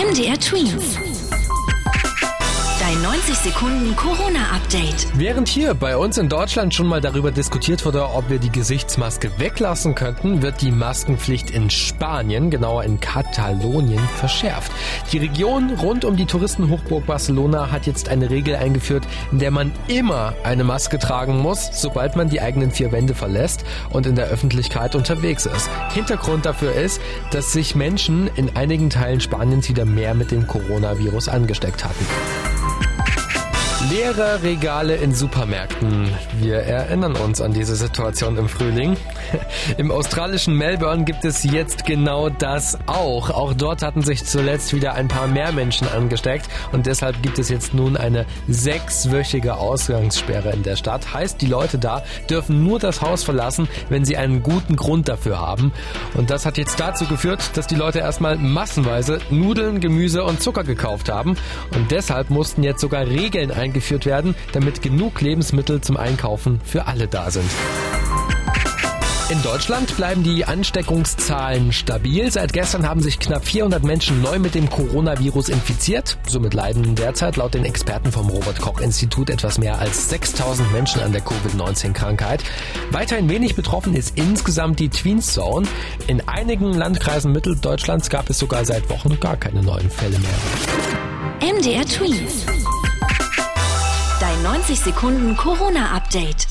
MDR Twins. Dein 90 Sekunden Corona-Update. Während hier bei uns in Deutschland schon mal darüber diskutiert wurde, ob wir die Gesichtsmaske weglassen könnten, wird die Maskenpflicht in Spanien, genauer in Katalonien, verschärft. Die Region rund um die Touristenhochburg Barcelona hat jetzt eine Regel eingeführt, in der man immer eine Maske tragen muss, sobald man die eigenen vier Wände verlässt und in der Öffentlichkeit unterwegs ist. Hintergrund dafür ist, dass sich Menschen in einigen Teilen Spaniens wieder mehr mit dem Coronavirus angesteckt hatten. Leere Regale in Supermärkten. Wir erinnern uns an diese Situation im Frühling. Im australischen Melbourne gibt es jetzt genau das auch. Auch dort hatten sich zuletzt wieder ein paar mehr Menschen angesteckt und deshalb gibt es jetzt nun eine sechswöchige Ausgangssperre in der Stadt. Heißt, die Leute da dürfen nur das Haus verlassen, wenn sie einen guten Grund dafür haben. Und das hat jetzt dazu geführt, dass die Leute erstmal massenweise Nudeln, Gemüse und Zucker gekauft haben und deshalb mussten jetzt sogar Regeln eingeführt eingeführt werden, damit genug Lebensmittel zum Einkaufen für alle da sind. In Deutschland bleiben die Ansteckungszahlen stabil. Seit gestern haben sich knapp 400 Menschen neu mit dem Coronavirus infiziert. Somit leiden derzeit laut den Experten vom Robert Koch Institut etwas mehr als 6000 Menschen an der Covid-19-Krankheit. Weiterhin wenig betroffen ist insgesamt die Tweens Zone. In einigen Landkreisen Mitteldeutschlands gab es sogar seit Wochen gar keine neuen Fälle mehr. MDR Tweens. Dein 90 Sekunden Corona-Update.